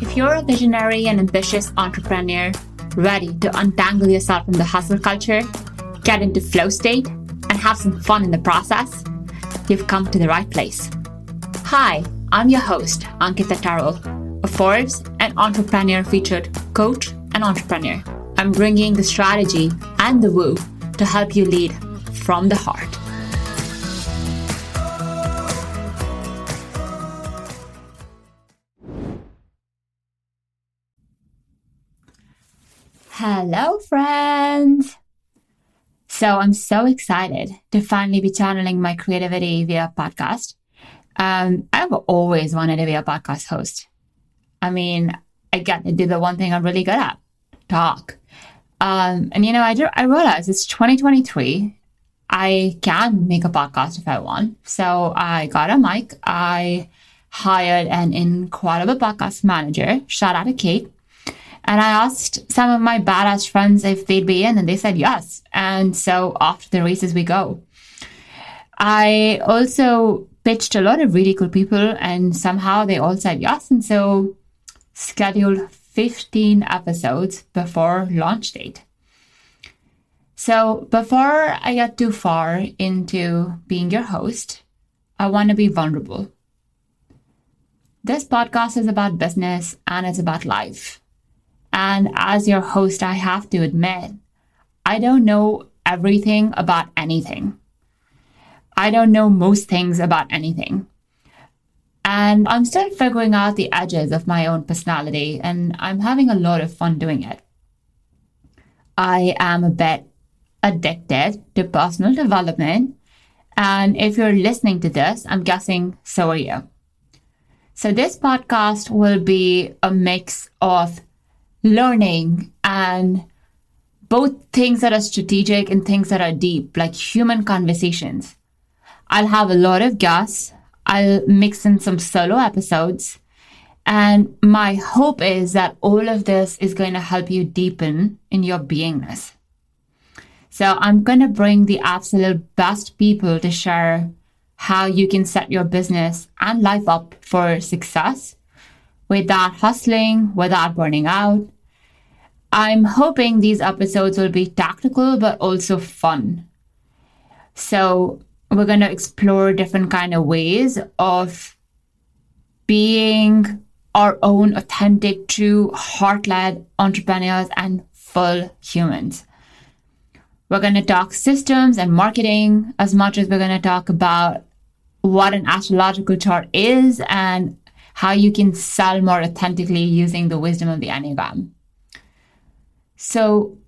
If you're a visionary and ambitious entrepreneur ready to untangle yourself from the hustle culture, get into flow state, and have some fun in the process, you've come to the right place. Hi, I'm your host, Ankita Terrell, a Forbes and entrepreneur featured coach and entrepreneur. I'm bringing the strategy and the woo to help you lead from the heart. Hello, friends. So, I'm so excited to finally be channeling my creativity via podcast. Um, I've always wanted to be a podcast host. I mean, I get to do the one thing I'm really good at talk. Um, and you know, I, do, I realized it's 2023. I can make a podcast if I want. So I got a mic. I hired an incredible podcast manager. Shout out to Kate. And I asked some of my badass friends if they'd be in, and they said yes. And so off to the races we go. I also pitched a lot of really cool people, and somehow they all said yes. And so scheduled 15 episodes before launch date. So before I get too far into being your host, I want to be vulnerable. This podcast is about business and it's about life. And as your host, I have to admit, I don't know everything about anything. I don't know most things about anything. And I'm still figuring out the edges of my own personality, and I'm having a lot of fun doing it. I am a bit addicted to personal development. And if you're listening to this, I'm guessing so are you. So, this podcast will be a mix of learning and both things that are strategic and things that are deep, like human conversations. I'll have a lot of guests. I'll mix in some solo episodes. And my hope is that all of this is going to help you deepen in your beingness. So I'm going to bring the absolute best people to share how you can set your business and life up for success without hustling, without burning out. I'm hoping these episodes will be tactical but also fun. So we're going to explore different kind of ways of being our own authentic, true, heart-led entrepreneurs and full humans. We're going to talk systems and marketing as much as we're going to talk about what an astrological chart is and how you can sell more authentically using the wisdom of the Enneagram. So,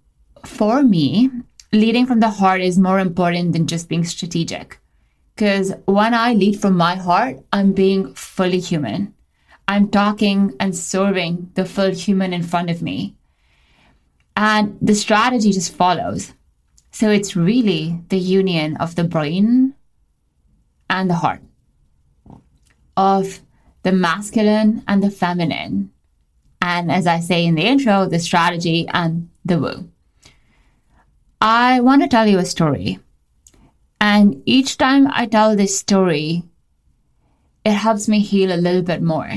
for me, leading from the heart is more important than just being strategic. Because when I lead from my heart, I'm being fully human. I'm talking and serving the full human in front of me. And the strategy just follows. So it's really the union of the brain and the heart, of the masculine and the feminine. And as I say in the intro, the strategy and the woo. I want to tell you a story. And each time I tell this story, it helps me heal a little bit more.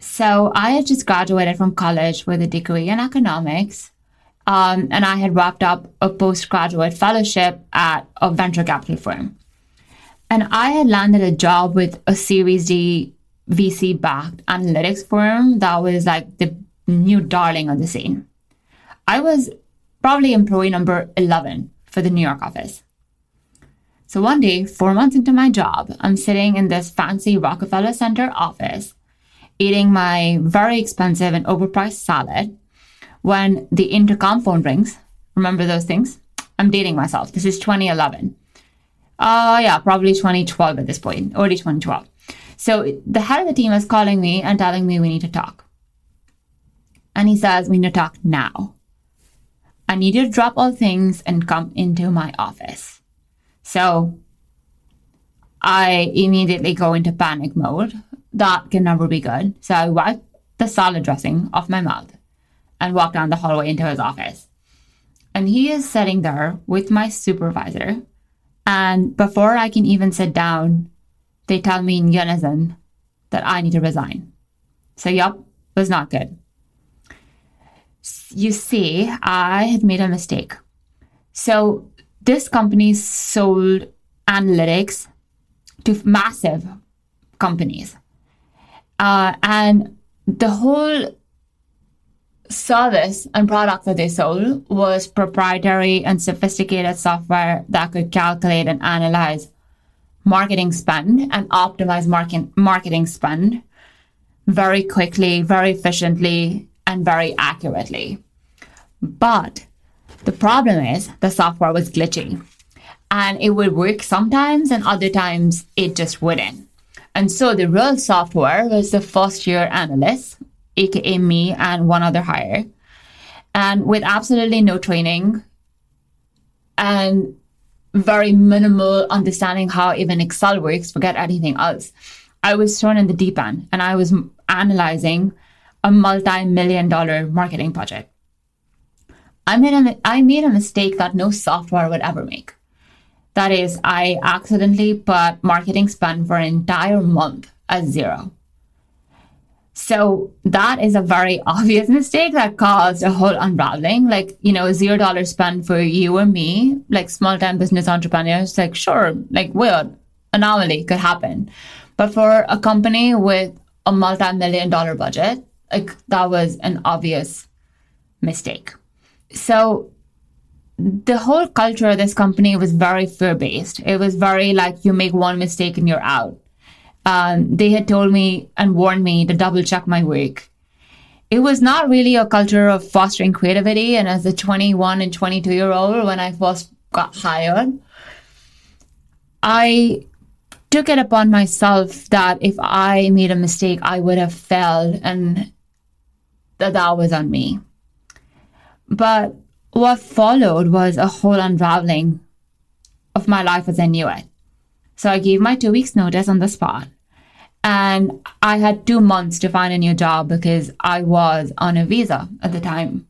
So I had just graduated from college with a degree in economics um, and I had wrapped up a postgraduate fellowship at a venture capital firm. And I had landed a job with a Series D VC backed analytics firm that was like the new darling on the scene. I was probably employee number 11 for the New York office. So one day, four months into my job, I'm sitting in this fancy Rockefeller Center office, eating my very expensive and overpriced salad when the intercom phone rings. Remember those things? I'm dating myself. This is 2011. Uh, yeah, probably 2012 at this point, early 2012. So the head of the team is calling me and telling me we need to talk. And he says, we need to talk now. I need you to drop all things and come into my office. So I immediately go into panic mode. That can never be good. So I wipe the salad dressing off my mouth and walk down the hallway into his office. And he is sitting there with my supervisor. And before I can even sit down, they tell me in unison that I need to resign. So, yup, was not good. You see, I had made a mistake. So, this company sold analytics to massive companies. Uh, and the whole service and product that they sold was proprietary and sophisticated software that could calculate and analyze marketing spend and optimize market, marketing spend very quickly, very efficiently, and very accurately. But the problem is the software was glitchy and it would work sometimes and other times it just wouldn't. And so the real software was the first year analyst, aka me and one other hire. And with absolutely no training and very minimal understanding how even Excel works, forget anything else. I was thrown in the deep end and I was analyzing a multi-million dollar marketing project I made a, I made a mistake that no software would ever make. That is, I accidentally put marketing spend for an entire month as zero. So that is a very obvious mistake that caused a whole unraveling. Like, you know, zero dollar spend for you or me, like small time business entrepreneurs, like, sure, like weird anomaly could happen. But for a company with a multi million dollar budget, like that was an obvious mistake. So the whole culture of this company was very fear based. It was very like you make one mistake and you're out. Um, they had told me and warned me to double check my work. It was not really a culture of fostering creativity. And as a 21 and 22 year old, when I first got hired, I took it upon myself that if I made a mistake, I would have failed and that that was on me. But what followed was a whole unraveling of my life as I knew it. So I gave my two weeks notice on the spot. And I had two months to find a new job because I was on a visa at the time.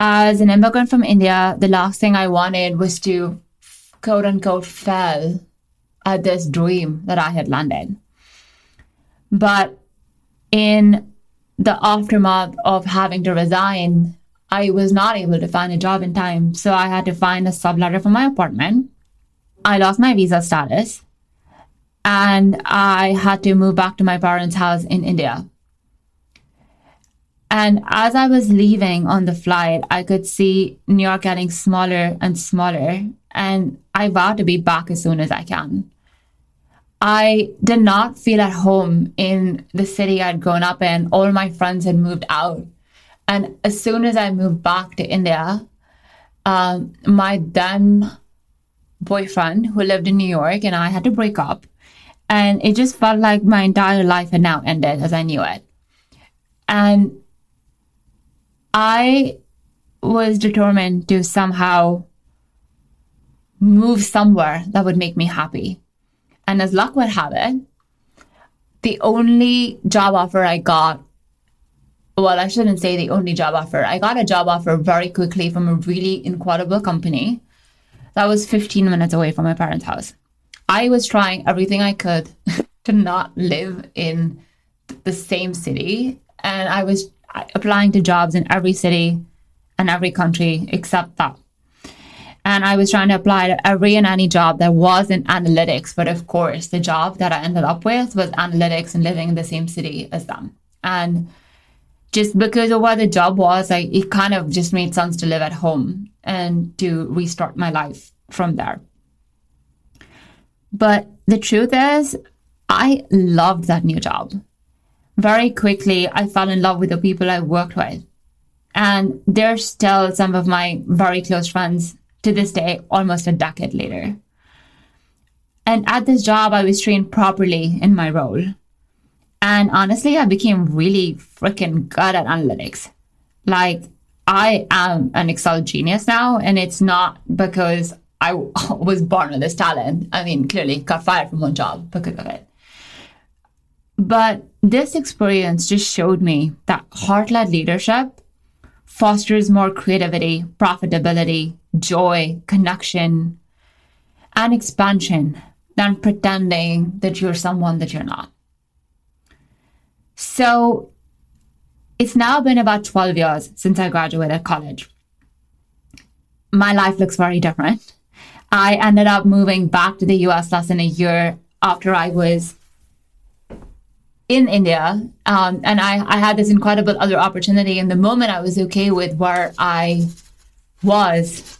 As an immigrant from India, the last thing I wanted was to quote unquote fail at this dream that I had landed. But in the aftermath of having to resign, I was not able to find a job in time. So I had to find a subletter for my apartment. I lost my visa status and I had to move back to my parents' house in India. And as I was leaving on the flight, I could see New York getting smaller and smaller. And I vowed to be back as soon as I can. I did not feel at home in the city I'd grown up in. All my friends had moved out. And as soon as I moved back to India, um, my then boyfriend who lived in New York and I had to break up. And it just felt like my entire life had now ended as I knew it. And I was determined to somehow move somewhere that would make me happy. And as luck would have it, the only job offer I got well, I shouldn't say the only job offer. I got a job offer very quickly from a really incredible company that was 15 minutes away from my parents' house. I was trying everything I could to not live in the same city. And I was applying to jobs in every city and every country except that. And I was trying to apply to every and any job that was in analytics. But of course, the job that I ended up with was analytics and living in the same city as them. And just because of what the job was, like it kind of just made sense to live at home and to restart my life from there. But the truth is, I loved that new job. Very quickly, I fell in love with the people I worked with. And they're still some of my very close friends to this day, almost a decade later. And at this job, I was trained properly in my role. And honestly, I became really freaking good at analytics. Like, I am an Excel genius now, and it's not because I was born with this talent. I mean, clearly got fired from one job because of it. But this experience just showed me that heart led leadership fosters more creativity, profitability, joy, connection, and expansion than pretending that you're someone that you're not. So it's now been about 12 years since I graduated college. My life looks very different. I ended up moving back to the US less than a year after I was in India. Um, and I, I had this incredible other opportunity. And the moment I was okay with where I was,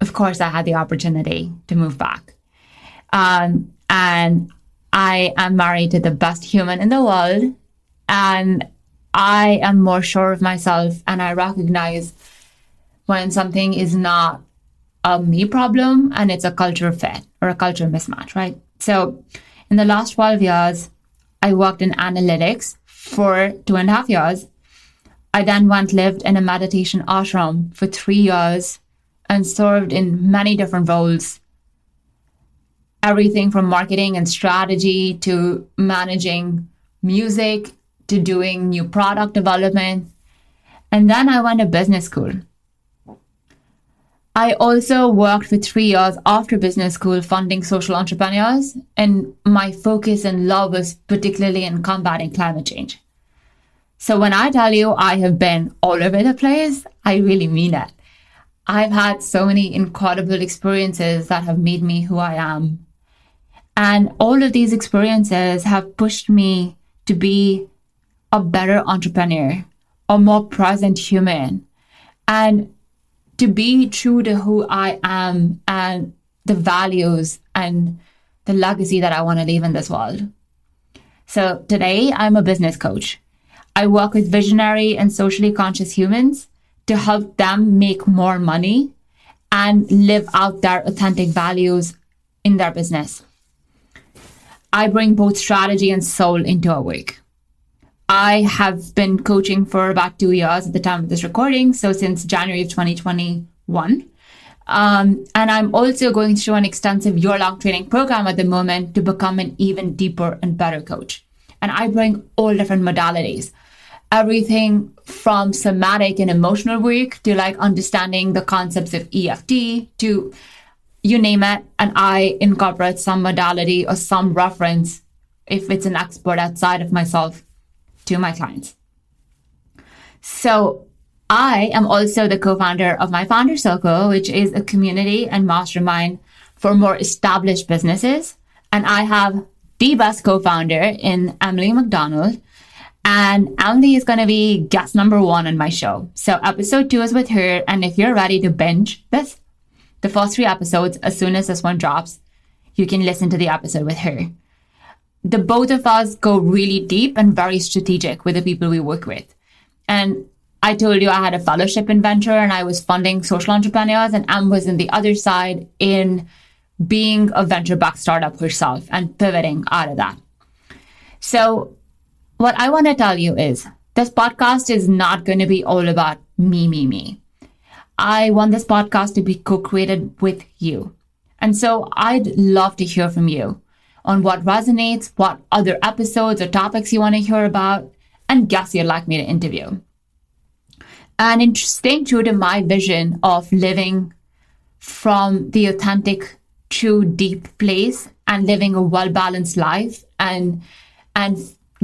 of course, I had the opportunity to move back. Um, and I am married to the best human in the world. And I am more sure of myself. And I recognize when something is not a me problem and it's a culture fit or a culture mismatch, right? So in the last 12 years, I worked in analytics for two and a half years. I then went lived in a meditation ashram for three years and served in many different roles. Everything from marketing and strategy to managing music to doing new product development. And then I went to business school. I also worked for three years after business school funding social entrepreneurs, and my focus and love was particularly in combating climate change. So when I tell you I have been all over the place, I really mean it. I've had so many incredible experiences that have made me who I am. And all of these experiences have pushed me to be a better entrepreneur, a more present human, and to be true to who I am and the values and the legacy that I want to leave in this world. So today I'm a business coach. I work with visionary and socially conscious humans to help them make more money and live out their authentic values in their business. I bring both strategy and soul into our work. I have been coaching for about two years at the time of this recording. So since January of 2021. Um, and I'm also going through an extensive year long training program at the moment to become an even deeper and better coach. And I bring all different modalities everything from somatic and emotional work to like understanding the concepts of EFT to you name it. And I incorporate some modality or some reference if it's an expert outside of myself to my clients. So I am also the co-founder of my founder circle, which is a community and mastermind for more established businesses. And I have the best co-founder in Emily McDonald. And Emily is going to be guest number one on my show. So episode two is with her. And if you're ready to binge this, the first three episodes, as soon as this one drops, you can listen to the episode with her the both of us go really deep and very strategic with the people we work with. And I told you I had a fellowship in venture and I was funding social entrepreneurs, and Am was in the other side in being a venture backed startup herself and pivoting out of that. So, what I want to tell you is this podcast is not going to be all about me, me, me. I want this podcast to be co created with you. And so, I'd love to hear from you on what resonates, what other episodes or topics you want to hear about, and guests you'd like me to interview. And in staying true to my vision of living from the authentic, true, deep place and living a well balanced life and and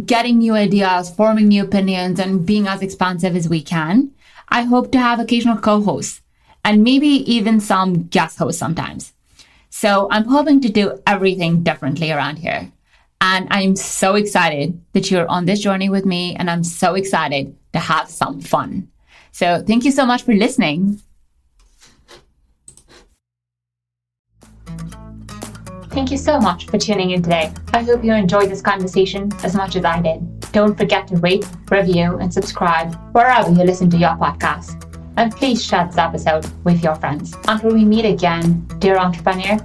getting new ideas, forming new opinions, and being as expansive as we can, I hope to have occasional co-hosts and maybe even some guest hosts sometimes. So I'm hoping to do everything differently around here. And I'm so excited that you're on this journey with me. And I'm so excited to have some fun. So thank you so much for listening. Thank you so much for tuning in today. I hope you enjoyed this conversation as much as I did. Don't forget to rate, review, and subscribe wherever you listen to your podcast and please share this episode with your friends. Until we meet again, dear entrepreneur,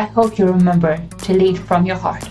I hope you remember to lead from your heart.